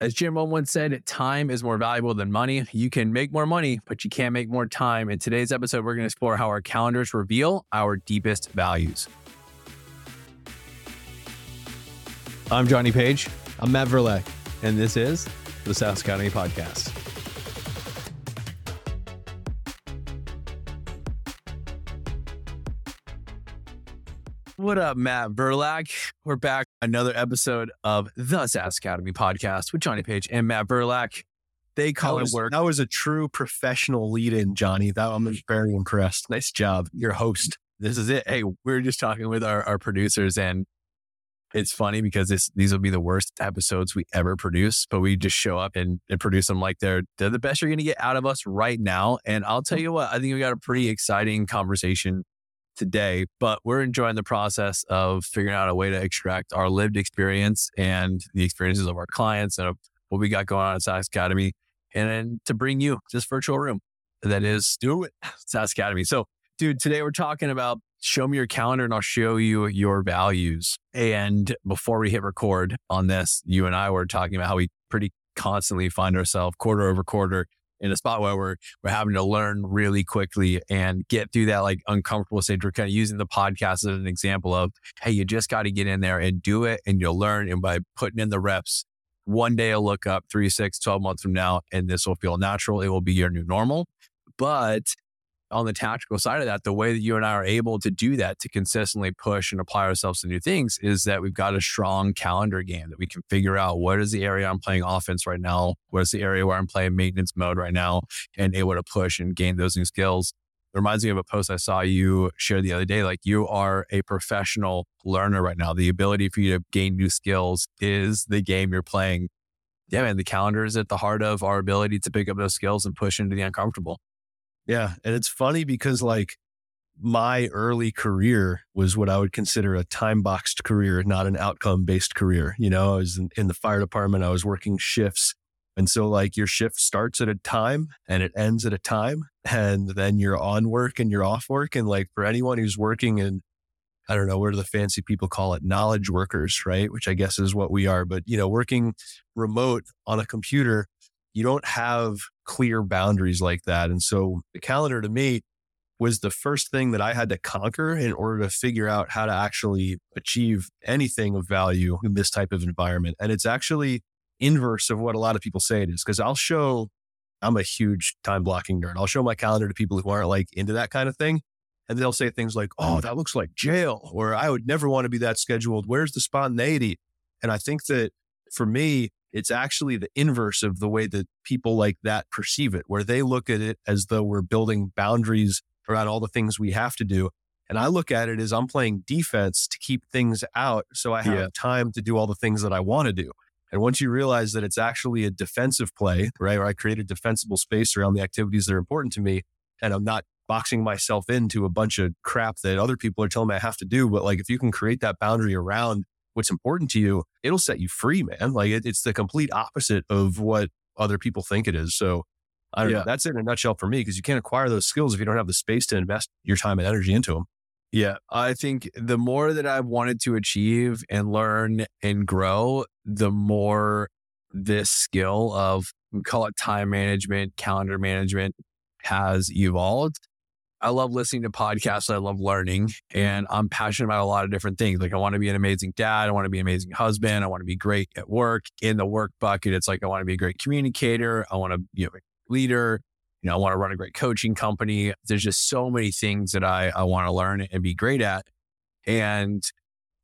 As Jim Rohn once said, time is more valuable than money. You can make more money, but you can't make more time. In today's episode, we're going to explore how our calendars reveal our deepest values. I'm Johnny Page. I'm Matt Verlaque. And this is the SaaS Academy Podcast. What up, Matt Verlaque? We're back another episode of the SaaS Academy podcast with Johnny Page and Matt Verlaque. They call that was, it work. That was a true professional lead in, Johnny. That I'm very impressed. Nice job. Your host. This is it. Hey, we are just talking with our, our producers and it's funny because this these will be the worst episodes we ever produce, but we just show up and, and produce them like they're they're the best you're gonna get out of us right now. And I'll tell mm-hmm. you what, I think we got a pretty exciting conversation today, but we're enjoying the process of figuring out a way to extract our lived experience and the experiences of our clients and of what we got going on at SaaS Academy and then to bring you this virtual room that is do it SaaS Academy. So dude, today we're talking about show me your calendar and I'll show you your values. And before we hit record on this, you and I were talking about how we pretty constantly find ourselves quarter over quarter in a spot where we're we're having to learn really quickly and get through that like uncomfortable stage. We're kind of using the podcast as an example of, hey, you just got to get in there and do it and you'll learn. And by putting in the reps, one day I'll look up three, six, 12 months from now, and this will feel natural. It will be your new normal. But on the tactical side of that, the way that you and I are able to do that to consistently push and apply ourselves to new things is that we've got a strong calendar game that we can figure out what is the area I'm playing offense right now, what is the area where I'm playing maintenance mode right now, and able to push and gain those new skills. It reminds me of a post I saw you share the other day. Like you are a professional learner right now. The ability for you to gain new skills is the game you're playing. Yeah, man, the calendar is at the heart of our ability to pick up those skills and push into the uncomfortable. Yeah. And it's funny because like my early career was what I would consider a time boxed career, not an outcome based career. You know, I was in, in, the fire department, I was working shifts. And so, like, your shift starts at a time and it ends at a time. And then you're on work and you're off work. And, like, for anyone who's working in, I don't know, where do the fancy people call it? Knowledge workers, right? Which I guess is what we are. But, you know, working remote on a computer, you don't have clear boundaries like that. And so the calendar to me was the first thing that I had to conquer in order to figure out how to actually achieve anything of value in this type of environment. And it's actually inverse of what a lot of people say it is. Cause I'll show, I'm a huge time blocking nerd. I'll show my calendar to people who aren't like into that kind of thing. And they'll say things like, oh, that looks like jail, or I would never want to be that scheduled. Where's the spontaneity? And I think that for me, it's actually the inverse of the way that people like that perceive it, where they look at it as though we're building boundaries around all the things we have to do. And I look at it as I'm playing defense to keep things out so I have yeah. time to do all the things that I want to do. And once you realize that it's actually a defensive play, right, where I create a defensible space around the activities that are important to me, and I'm not boxing myself into a bunch of crap that other people are telling me I have to do. But like, if you can create that boundary around what's important to you, it'll set you free, man. Like it, it's the complete opposite of what other people think it is. So I don't yeah. know. That's it in a nutshell for me because you can't acquire those skills if you don't have the space to invest your time and energy into them. Yeah. I think the more that I've wanted to achieve and learn and grow, the more this skill of we call it time management, calendar management has evolved. I love listening to podcasts. I love learning and I'm passionate about a lot of different things. Like I want to be an amazing dad. I want to be an amazing husband. I want to be great at work in the work bucket. It's like, I want to be a great communicator. I want to be a leader. You know, I want to run a great coaching company. There's just so many things that I, I want to learn and be great at. And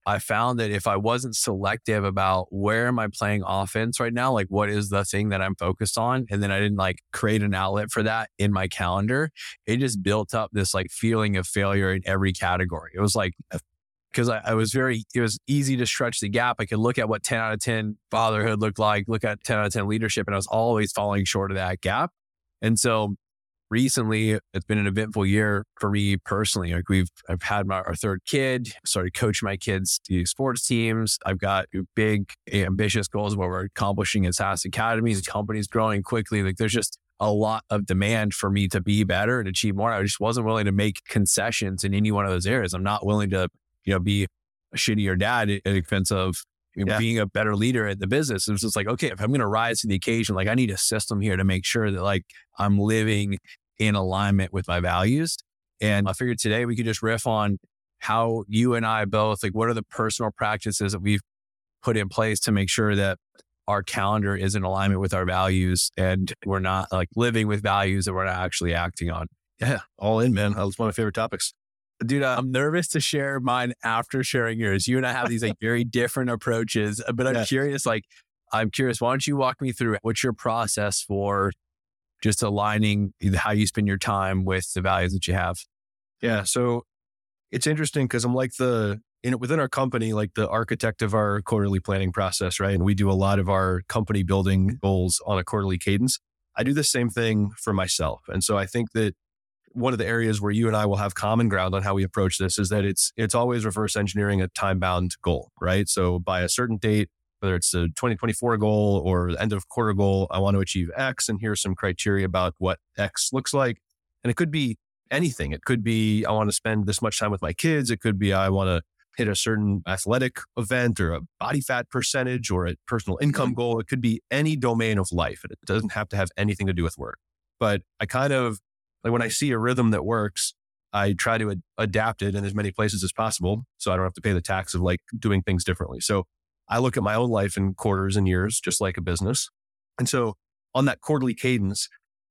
I found that if I wasn't selective about where am I playing offense right now, like what is the thing that I'm focused on, and then I didn't like create an outlet for that in my calendar, it just built up this like feeling of failure in every category. It was like because I, I, was very, it was easy to stretch the gap. I could look at what 10 out of 10 fatherhood looked like, look at 10 out of 10 leadership, and I was always falling short of that gap. And so recently it's been an eventful year for me personally. Like we've, I've had my, our third kid, started coaching my kids to sports teams. I've got big ambitious goals what we're accomplishing at SaaS academies. The company's growing quickly. Like there's just a lot of demand for me to be better and achieve more. I just wasn't willing to make concessions in any one of those areas. I'm not willing to, you know, be a shittier dad at the expense of yeah. being a better leader at the business. It was just like, okay, if I'm going to rise to the occasion, like I need a system here to make sure that like I'm living in alignment with my values. And I figured today we could just riff on how you and I both, like, what are the personal practices that we've put in place to make sure that our calendar is in alignment with our values and we're not like living with values that we're not actually acting on. Yeah, all in, man. That's one of my favorite topics. Dude, uh, I'm nervous to share mine after sharing yours. You and I have these like very different approaches, but I'm yeah. curious, like, I'm curious, why don't you walk me through what's your process for just aligning how you spend your time with the values that you have? Yeah. So it's interesting because I'm like the in, within our company, like the architect of our quarterly planning process, right? And we do a lot of our company building goals on a quarterly cadence. I do the same thing for myself. And so I think that one of the areas where you and I will have common ground on how we approach this is that it's it's always reverse engineering a time bound goal, right? So by a certain date, whether it's a 2024 goal or the end of quarter goal, I want to achieve X, and here's some criteria about what X looks like. And it could be anything. It could be I want to spend this much time with my kids. It could be I want to hit a certain athletic event or a body fat percentage or a personal income mm-hmm. goal. It could be any domain of life. It doesn't have to have anything to do with work. But I kind of like when I see a rhythm that works, I try to ad- adapt it in as many places as possible so I don't have to pay the tax of like doing things differently. So I look at my own life in quarters and years, just like a business. And so on that quarterly cadence,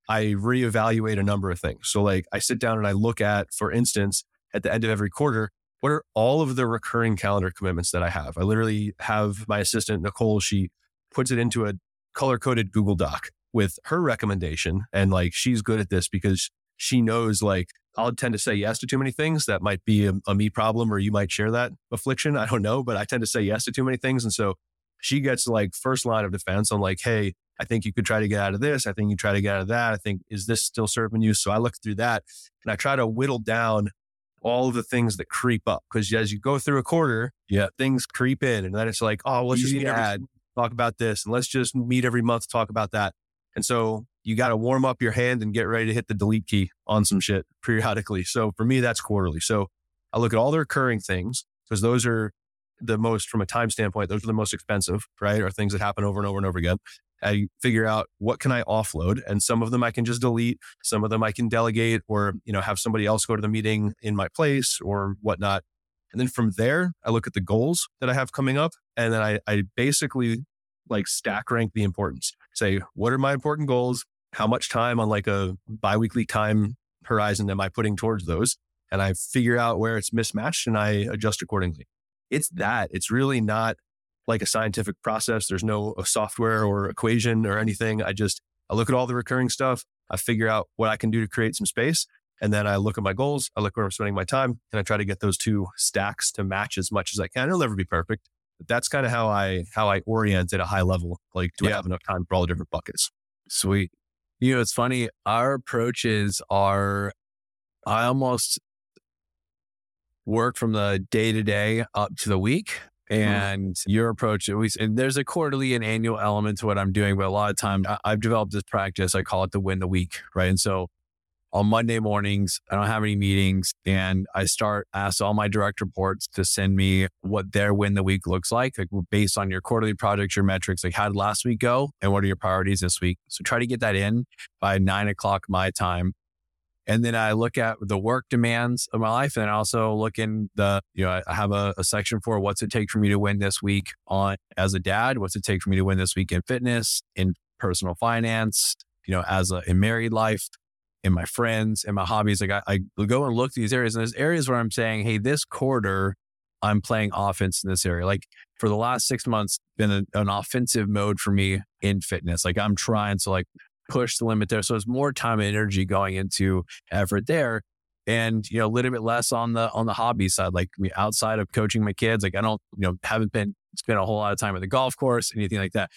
I reevaluate a number of things. So like I sit down and I look at, for instance, at the end of every quarter, what are all of the recurring calendar commitments that I have? I literally have my assistant, Nicole, she puts it into a color coded Google Doc with her recommendation. And like she's good at this because she knows like I'll tend to say yes to too many things. That might be a, a, me problem, or you might share that affliction. I don't know, but I tend to say yes to too many things. And so she gets like first line of defense on like, hey, I think you could try to get out of this. I think you try to get out of that. I think, is this still serving you? So I look through that and I try to whittle down all of the things that creep up. Cause as you go through a quarter, yeah, things creep in. And then it's like, oh, let's just add, talk about this. And let's just meet every month, talk about that. And so you got to warm up your hand and get ready to hit the delete key on some shit periodically. So for me, that's quarterly. So I look at all the recurring things because those are the most, from a time standpoint, those are the most expensive, right? Are things that happen over and over and over again. I figure out what can I offload and some of them I can just delete. Some of them I can delegate or, you know, have somebody else go to the meeting in my place or whatnot. And then from there, I look at the goals that I have coming up and then I, I basically like stack rank the importance. Say, what are my important goals? How much time on like a biweekly time horizon am I putting towards those? And I figure out where it's mismatched and I adjust accordingly. It's that. It's really not like a scientific process. There's no uh, software or equation or anything. I just, I look at all the recurring stuff. I figure out what I can do to create some space. And then I look at my goals. I look where I'm spending my time and I try to get those two stacks to match as much as I can. It'll never be perfect, but that's kind of how I, how I orient at a high level. Like, do yeah. I have enough time for all the different buckets? Sweet. You know, it's funny. Our approaches are, I almost work from the day to day up to the week. Mm-hmm. And mm-hmm. your approach, always, and there's a quarterly and annual element to what I'm doing, but a lot of time I've developed this practice. I call it the win the week, right? And so on Monday mornings. I don't have any meetings and I start ask all my direct reports to send me what their win the week looks like, like based on your quarterly projects, your metrics, like how did last week go and what are your priorities this week? So try to get that in by nine o'clock my time. And then I look at the work demands of my life and also look in the, you know, I have a, a section for what's it take for me to win this week on as a dad? What's it take for me to win this week in fitness, in personal finance, you know, as a in married life? In my friends and my hobbies. Like I, I go and look these areas and there's areas where I'm saying, Hey, this quarter I'm playing offense in this area. Like for the last six months, been a, an offensive mode for me in fitness. Like I'm trying to like push the limit there. So it's more time and energy going into effort there. And, you know, a little bit less on the, on the hobby side, like outside of coaching my kids, like I don't, you know, haven't been, spent a whole lot of time at the golf course, anything like that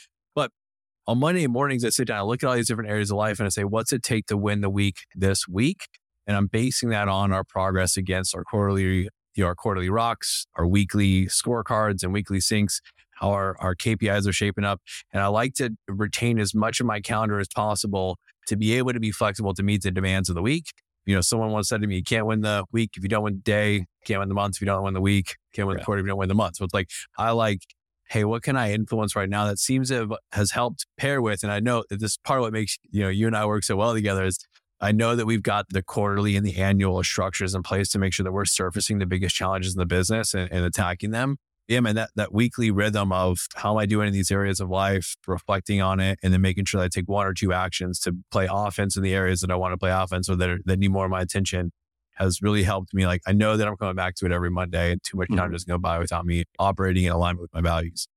on Monday mornings, I sit down, I look at all these different areas of life and I say, what's it take to win the week this week? And I'm basing that on our progress against our quarterly, you know, our quarterly rocks, our weekly scorecards and weekly syncs, how our, our KPIs are shaping up. And I like to retain as much of my calendar as possible to be able to be flexible to meet the demands of the week. You know, someone once said to me, you can't win the week if you don't win the day, can't win the month if you don't win the week, can't win the quarter if you don't win the month. So it's like, I like hey, what can I influence right now that seems to have has helped pair with? And I know that this part of what makes, you know, you and I work so well together is I know that we've got the quarterly and the annual structures in place to make sure that we're surfacing the biggest challenges in the business and, and attacking them. Yeah, man, that, that weekly rhythm of how am I doing in these areas of life, reflecting on it, and then making sure that I take one or two actions to play offense in the areas that I want to play offense or that, are, that need more of my attention has really helped me. Like I know that I'm coming back to it every Monday and too much time mm-hmm. doesn't go by without me operating in alignment with my values.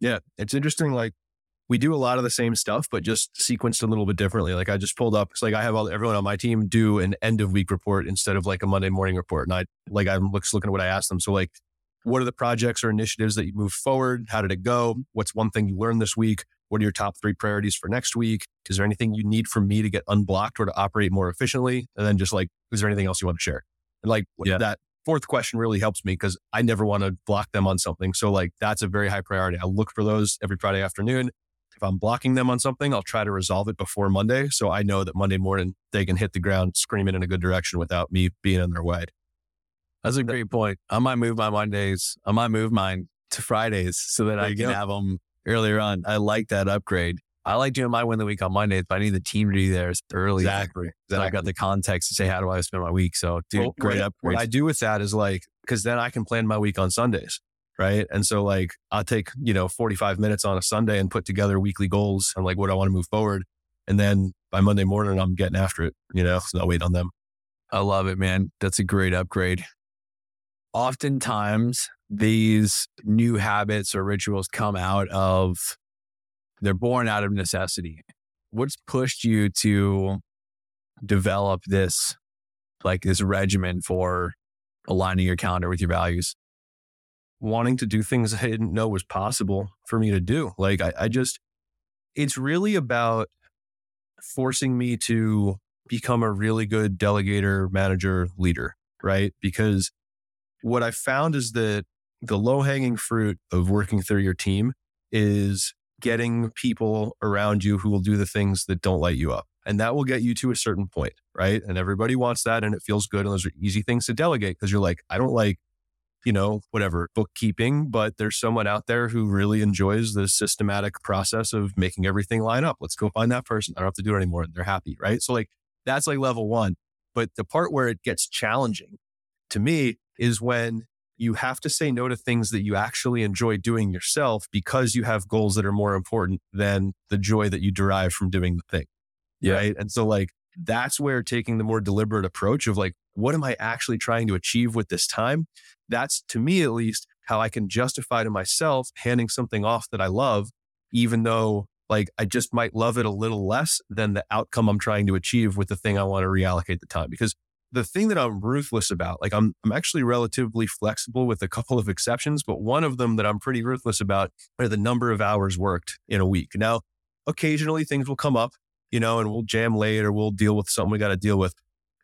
Yeah. It's interesting. Like we do a lot of the same stuff, but just sequenced a little bit differently. Like I just pulled up, it's like I have all everyone on my team do an end of week report instead of like a Monday morning report. And I like I'm looking at what I asked them. So like, what are the projects or initiatives that you moved forward? How did it go? What's one thing you learned this week? What are your top three priorities for next week? Is there anything you need from me to get unblocked or to operate more efficiently? And then just like, is there anything else you want to share? And like yeah. that fourth question really helps me because I never want to block them on something. So like that's a very high priority. I look for those every Friday afternoon. If I'm blocking them on something, I'll try to resolve it before Monday. So I know that Monday morning they can hit the ground screaming in a good direction without me being in their way. That's a great point. I might move my Mondays. I might move mine to Fridays so that I can go. have them earlier on. I like that upgrade. I like doing my win the week on Mondays, but I need the team to be there early. Exactly. exactly. So I got the context to say, how do I spend my week? So, dude, well, great up. What I do with that is like, because then I can plan my week on Sundays. Right. And so, like, I'll take, you know, 45 minutes on a Sunday and put together weekly goals and like what I want to move forward. And then by Monday morning, I'm getting after it, you know, so I'll wait on them. I love it, man. That's a great upgrade. Oftentimes, these new habits or rituals come out of they're born out of necessity. What's pushed you to develop this, like this regimen for aligning your calendar with your values? Wanting to do things I didn't know was possible for me to do. Like, I, I just, it's really about forcing me to become a really good delegator, manager, leader, right? Because what I found is that the low hanging fruit of working through your team is getting people around you who will do the things that don't light you up. And that will get you to a certain point, right? And everybody wants that and it feels good. And those are easy things to delegate because you're like, I don't like, you know, whatever bookkeeping, but there's someone out there who really enjoys the systematic process of making everything line up. Let's go find that person. I don't have to do it anymore. And they're happy, right? So, like, that's like level one. But the part where it gets challenging to me is when you have to say no to things that you actually enjoy doing yourself because you have goals that are more important than the joy that you derive from doing the thing. Yeah. Right. And so, like, that's where taking the more deliberate approach of like, what am I actually trying to achieve with this time? That's to me, at least, how I can justify to myself handing something off that I love, even though like I just might love it a little less than the outcome I'm trying to achieve with the thing I want to reallocate the time. Because the thing that I'm ruthless about, like I'm, I'm actually relatively flexible with a couple of exceptions, but one of them that I'm pretty ruthless about are the number of hours worked in a week. Now, occasionally things will come up, you know, and we'll jam late or we'll deal with something we got to deal with.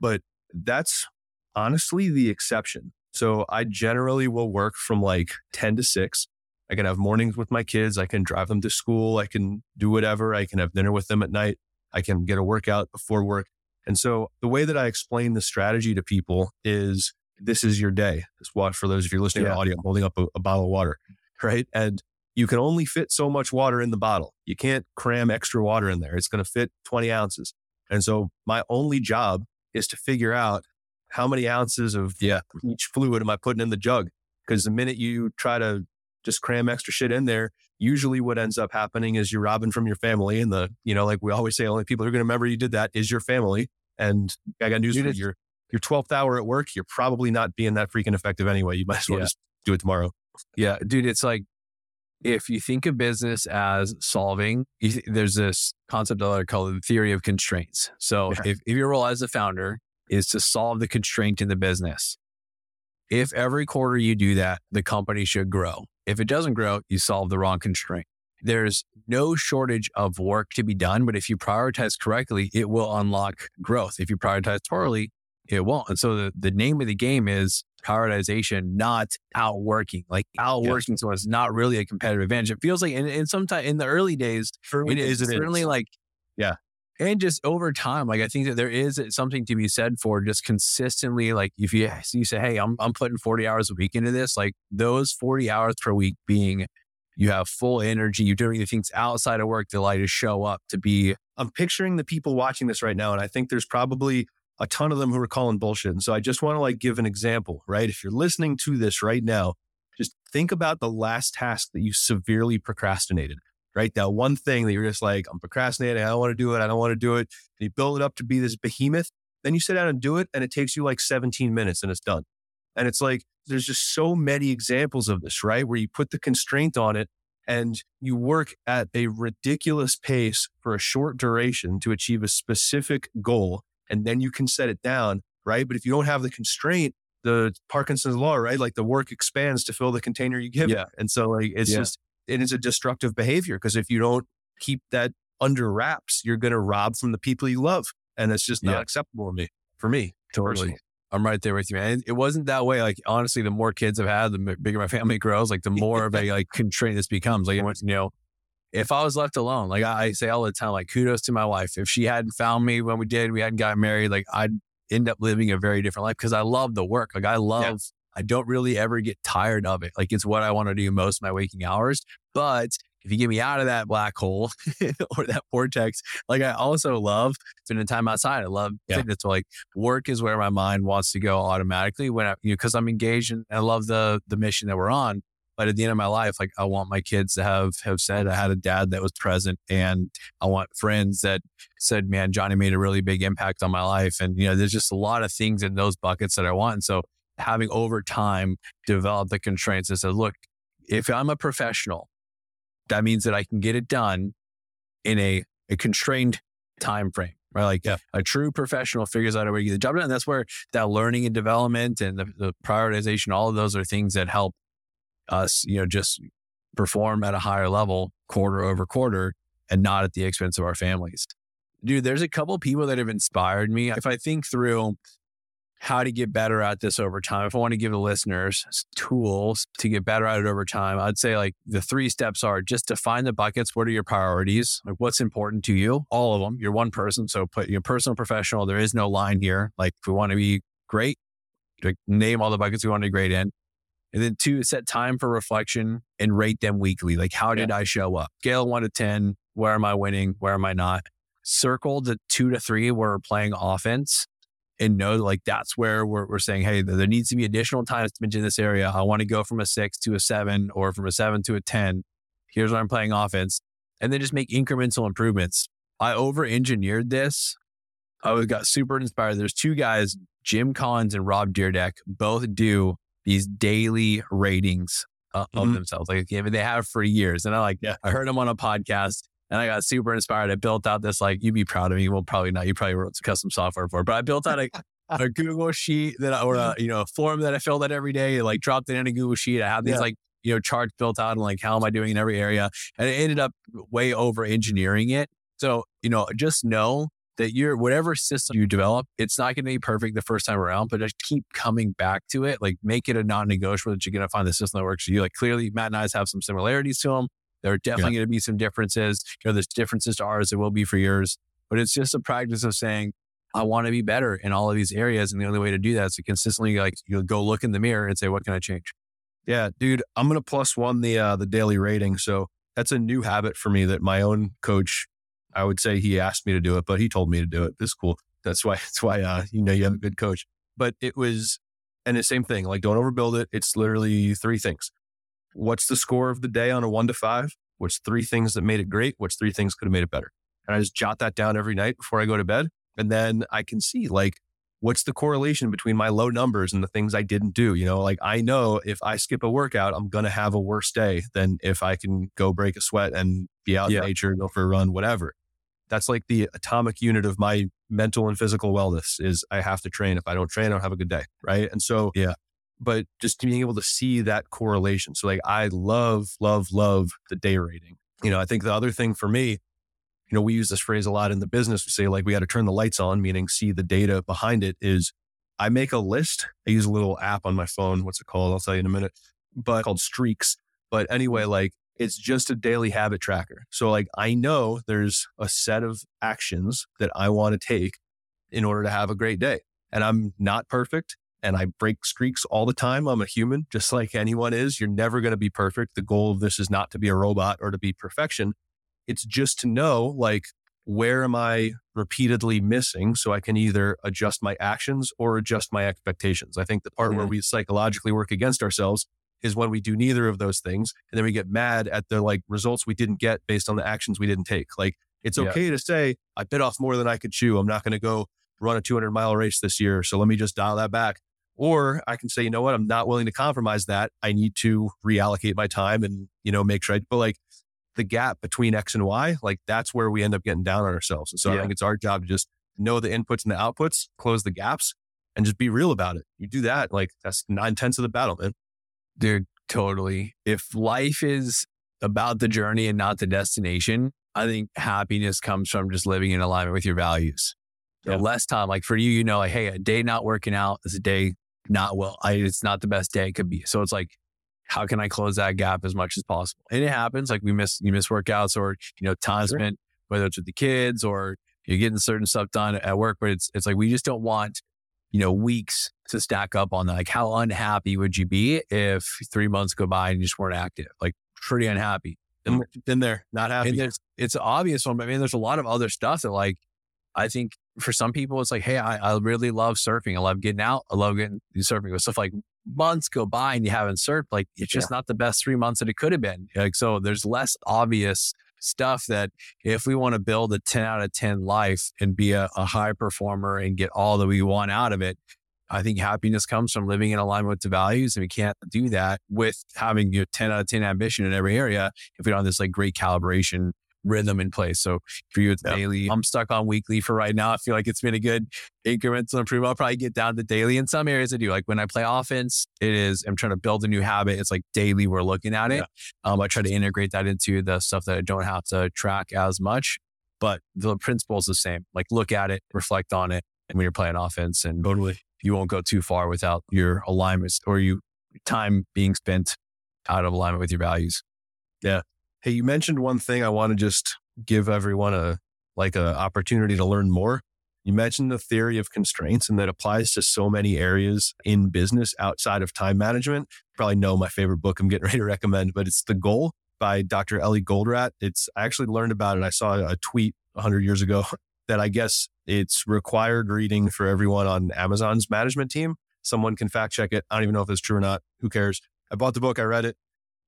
But that's honestly the exception. So I generally will work from like 10 to 6. I can have mornings with my kids. I can drive them to school. I can do whatever. I can have dinner with them at night. I can get a workout before work. And so the way that I explain the strategy to people is this is your day. This watch for those of you listening yeah. to audio, I'm holding up a, a bottle of water, right? And you can only fit so much water in the bottle. You can't cram extra water in there. It's going to fit 20 ounces. And so my only job is to figure out how many ounces of yeah. each fluid am I putting in the jug? Because the minute you try to just cram extra shit in there, usually what ends up happening is you're robbing from your family. And the, you know, like we always say, only people who are going to remember you did that is your family. And I got news for you. Your, your 12th hour at work, you're probably not being that freaking effective anyway. You might as well yeah. just do it tomorrow. Yeah, dude, it's like if you think of business as solving, th- there's this concept that I call the theory of constraints. So yeah. if, if your role as a founder is to solve the constraint in the business, if every quarter you do that, the company should grow. If it doesn't grow, you solve the wrong constraint. There's no shortage of work to be done, but if you prioritize correctly, it will unlock growth. If you prioritize poorly, it won't. And so the, the name of the game is prioritization, not outworking. Like outworking yes. someone is not really a competitive advantage. It feels like, and, and sometimes in the early days, it is certainly is. like, yeah. And just over time, like I think that there is something to be said for just consistently, like if you you say, hey, I'm I'm putting 40 hours a week into this, like those 40 hours per week being you have full energy, you're doing the things outside of work that you to show up to be. I'm picturing the people watching this right now, and I think there's probably a ton of them who are calling bullshit. And so I just want to like give an example, right? If you're listening to this right now, just think about the last task that you severely procrastinated, right? That one thing that you're just like, I'm procrastinating. I don't want to do it. I don't want to do it. And you build it up to be this behemoth. Then you sit down and do it, and it takes you like 17 minutes and it's done. And it's like, there's just so many examples of this, right? Where you put the constraint on it and you work at a ridiculous pace for a short duration to achieve a specific goal. And then you can set it down, right? But if you don't have the constraint, the Parkinson's law, right? Like the work expands to fill the container you give Yeah. it. And so like it's Yeah. just it is a destructive behavior because if you don't keep that under wraps, you're gonna rob from the people you love. And it's just not Yeah. acceptable to me for me. personally. I'm right there with you, man. It wasn't that way. Like honestly, the more kids I've had, the bigger my family grows. Like the more of a like constraint this becomes. Like you know, if I was left alone, like I, I say all the time, like kudos to my wife. If she hadn't found me when we did, we hadn't got married, like I'd end up living a very different life because I love the work. Like I love. I don't really ever get tired of it. Like it's what I want to do most of my waking hours. But if you get me out of that black hole or that vortex, like I also love spending time outside. I love Yeah. fitness. So like work is where my mind wants to go automatically when I, you know, because I'm engaged and I love the the mission that we're on. But at the end of my life, like I want my kids to have have said I had a dad that was present, and I want friends that said, "Man, Johnny made a really big impact on my life." And you know, there's just a lot of things in those buckets that I want. And so having over time developed the constraints that said, "Look, if I'm a professional, that means that I can get it done in a a constrained time frame." Right, like Yeah. a true professional figures out a way to get the job done. And that's where that learning and development and the, the prioritization, all of those are things that help us, you know, just perform at a higher level quarter over quarter and not at the expense of our families. Dude, there's a couple people that have inspired me. If I think through how to get better at this over time, if I want to give the listeners tools to get better at it over time, I'd say like the three steps are just define the buckets. What are your priorities? Like what's important to you? All of them. You're one person. So put your personal, professional. There is no line here. Like if we want to be great, like name all the buckets we want to be great in. And then two, set time for reflection and rate them weekly. Like, how did I show up? Scale one to 10. Where am I winning? Where am I not? Circle the two to three where we're playing offense and know like that's where we're, we're saying, hey, there needs to be additional time spent in this area. I want to go from a six to a seven or from a seven to a 10. Here's where I'm playing offense. And then just make incremental improvements. I over engineered this. I was- got super inspired. There's two guys, Jim Collins and Rob Dyrdek, both do these daily ratings uh, of Mhm. themselves. Like they have for years. And I like, Yeah. I heard them on a podcast and I got super inspired. I built out this, like, you'd be proud of me. Well, probably not. You probably wrote some custom software for it, but I built out a, a Google sheet that I, or mm-hmm. a, you know, a form that I filled out every day, like dropped it in a Google sheet. I had these Yeah. like, you know, charts built out and like, how am I doing in every area? And it ended up way over engineering it. So, you know, just know that you're whatever system you develop, it's not going to be perfect the first time around, but just keep coming back to it. Like make it a non-negotiable that you're going to find the system that works for you. Like clearly, Matt and I have some similarities to them. There are definitely going to be some differences. You know, there's differences to ours. There will be for yours, but it's just a practice of saying, I want to be better in all of these areas, and the only way to do that is to consistently like you go look in the mirror and say, what can I change? Yeah, dude, I'm gonna plus one the uh, the daily rating. So that's a new habit for me that my own coach, I would say he asked me to do it, but he told me to do it. This is cool. That's why that's why uh, you know you have a good coach. But it was and the same thing, like don't overbuild it. It's literally three things. What's the score of the day on a one to five? What's three things that made it great? What's three things could have made it better? And I just jot that down every night before I go to bed. And then I can see like what's the correlation between my low numbers and the things I didn't do? You know, like I know if I skip a workout, I'm going to have a worse day than if I can go break a sweat and be out Yeah. in nature, go for a run, whatever. That's like the atomic unit of my mental and physical wellness is I have to train. If I don't train, I don't have a good day. Right. And so, Yeah. But just being able to see that correlation. So like I love, love, love the day rating. You know, I think the other thing for me, you know, we use this phrase a lot in the business. We say like we got to turn the lights on, meaning see the data behind it is I make a list. I use a little app on my phone. What's it called? I'll tell you in a minute, but called Streaks. But anyway, mm-hmm. like it's just a daily habit tracker. So like I know there's a set of actions that I want to take in order to have a great day. And I'm not perfect and I break streaks all the time. I'm a human, just like anyone is. You're never going to be perfect. The goal of this is not to be a robot or to be perfection. It's just to know, like, where am I repeatedly missing so I can either adjust my actions or adjust my expectations. I think the part mm-hmm. where we psychologically work against ourselves is when we do neither of those things and then we get mad at the like results we didn't get based on the actions we didn't take. Like it's okay yeah. to say I bit off more than I could chew. I'm not going to go run a 200 mile race this year, so let me just dial that back. Or I can say, you know what, I'm not willing to compromise that. I need to reallocate my time and, you know, make sure I, but like the gap between X and Y, like that's where we end up getting down on ourselves. And so yeah. I think it's our job to just know the inputs and the outputs, close the gaps, and just be real about it. You do that, like that's nine tenths of the battle, man. Dude, totally. If life is about the journey and not the destination, I think happiness comes from just living in alignment with your values. So yeah. less time, like for you, you know, like, hey, a day not working out is a day not well. I, it's not the best day it could be. So it's like how can I close that gap as much as possible? And it happens like we miss, you miss workouts or, you know, time sure. spent, whether it's with the kids or you're getting certain stuff done at work, but it's, it's like, we just don't want, you know, weeks to stack up on that. Like how unhappy would you be if three months go by and you just weren't active? Like pretty unhappy. Been, mm, been there, not happy. And there's, it's obvious one, but I mean, there's a lot of other stuff that like, I think for some people, it's like, hey, I, I really love surfing. I love getting out. I love getting surfing with stuff like months go by and you haven't surfed, like it's just yeah. not the best three months that it could have been. Like, so there's less obvious stuff that if we want to build a 10 out of 10 life and be a, a high performer and get all that we want out of it, I think happiness comes from living in alignment with the values. And we can't do that with having your 10 out of 10 ambition in every area if we don't have this like great calibration rhythm in place. So for you, it's yep. daily. I'm stuck on weekly for right now. I feel like it's been a good incremental improvement. I'll probably get down to daily in some areas I do. Like when I play offense, it is, I'm trying to build a new habit. It's like daily we're looking at it. Yeah. Um, I try to integrate that into the stuff that I don't have to track as much, but the principle is the same. Like look at it, reflect on it. And when you're playing offense and totally you won't go too far without your alignments or you time being spent out of alignment with your values. Yeah. Hey, you mentioned one thing I want to just give everyone a like a opportunity to learn more. You mentioned the theory of constraints and that applies to so many areas in business outside of time management. Probably know my favorite book I'm getting ready to recommend, but it's The Goal by Dr. Ellie Goldratt. It's I actually learned about it. I saw a tweet 100 years ago that I guess it's required reading for everyone on Amazon's management team. Someone can fact check it. I don't even know if it's true or not. Who cares? I bought the book, I read it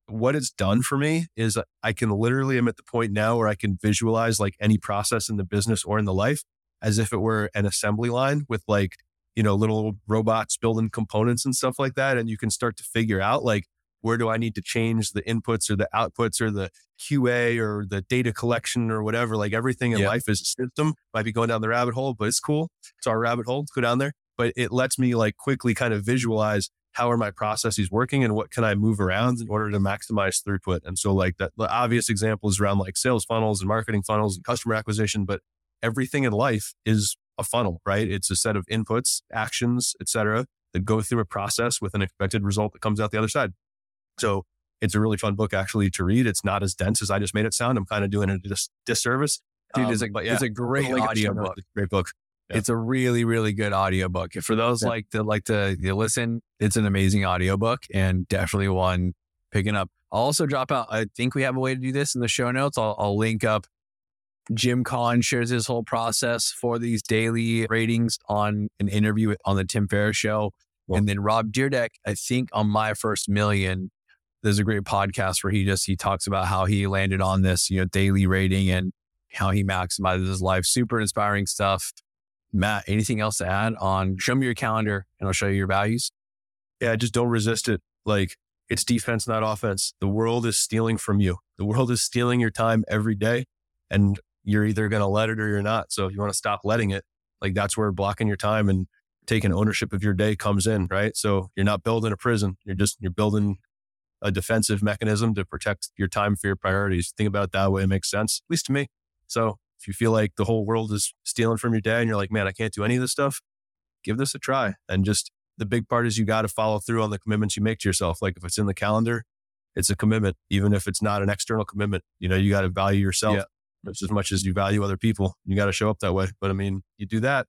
what it's done for me is I can literally am at the point now where I can visualize like any process in the business or in the life as if it were an assembly line with like, you know, little robots building components and stuff like that. And you can start to figure out like, where do I need to change the inputs or the outputs or the QA or the data collection or whatever? Like everything in yeah. life is a system. Might be going down the rabbit hole, but it's cool. It's our rabbit hole. Go down there. But it lets me like quickly kind of visualize how are my processes working and what can I move around in order to maximize throughput? And so like that, the obvious example is around like sales funnels and marketing funnels and customer acquisition, but everything in life is a funnel, right? It's a set of inputs, actions, etc., that go through a process with an expected result that comes out the other side. So it's a really fun book actually to read. It's not as dense as I just made it sound. I'm kind of doing a dis- disservice. Dude, um, it's, a, yeah, it's a great audio book. Great book. Yeah. It's a really, really good audiobook. For those yeah. like to like to listen, it's an amazing audiobook and definitely one picking up. I'll also drop out. I think we have a way to do this in the show notes. I'll, I'll link up. Jim Collins shares his whole process for these daily ratings on an interview on the Tim Ferriss show. And then Rob Dyrdek, I think on my first million, there's a great podcast where he just he talks about how he landed on this, you know, daily rating and how he maximizes his life. Super inspiring stuff. Matt, anything else to add on show me your calendar and I'll show you your values? Yeah, just don't resist it. Like it's defense, not offense. The world is stealing from you. The world is stealing your time every day and you're either going to let it or you're not. So if you want to stop letting it, like that's where blocking your time and taking ownership of your day comes in, right? So you're not building a prison. You're just, you're building a defensive mechanism to protect your time for your priorities. Think about it that way. It makes sense, at least to me. So if you feel like the whole world is stealing from your day and you're like, man, I can't do any of this stuff, give this a try. And just the big part is you got to follow through on the commitments you make to yourself. Like if it's in the calendar, it's a commitment, even if it's not an external commitment. You know, you got to value yourself yeah. as much as you value other people. You got to show up that way. But I mean, you do that,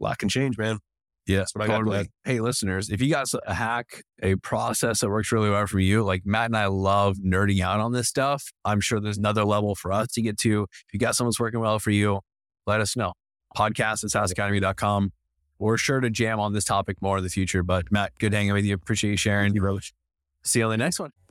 a lot can change, man. Yeah, That's what I got totally. Hey, listeners, if you got a hack, a process that works really well for you, like Matt and I love nerding out on this stuff. I'm sure there's another level for us to get to. If you got someone that's working well for you, let us know. Podcast at SaaSacademy.com. We're sure to jam on this topic more in the future. But Matt, good hanging with you. Appreciate you sharing. Thank you, brother. See you on the next one.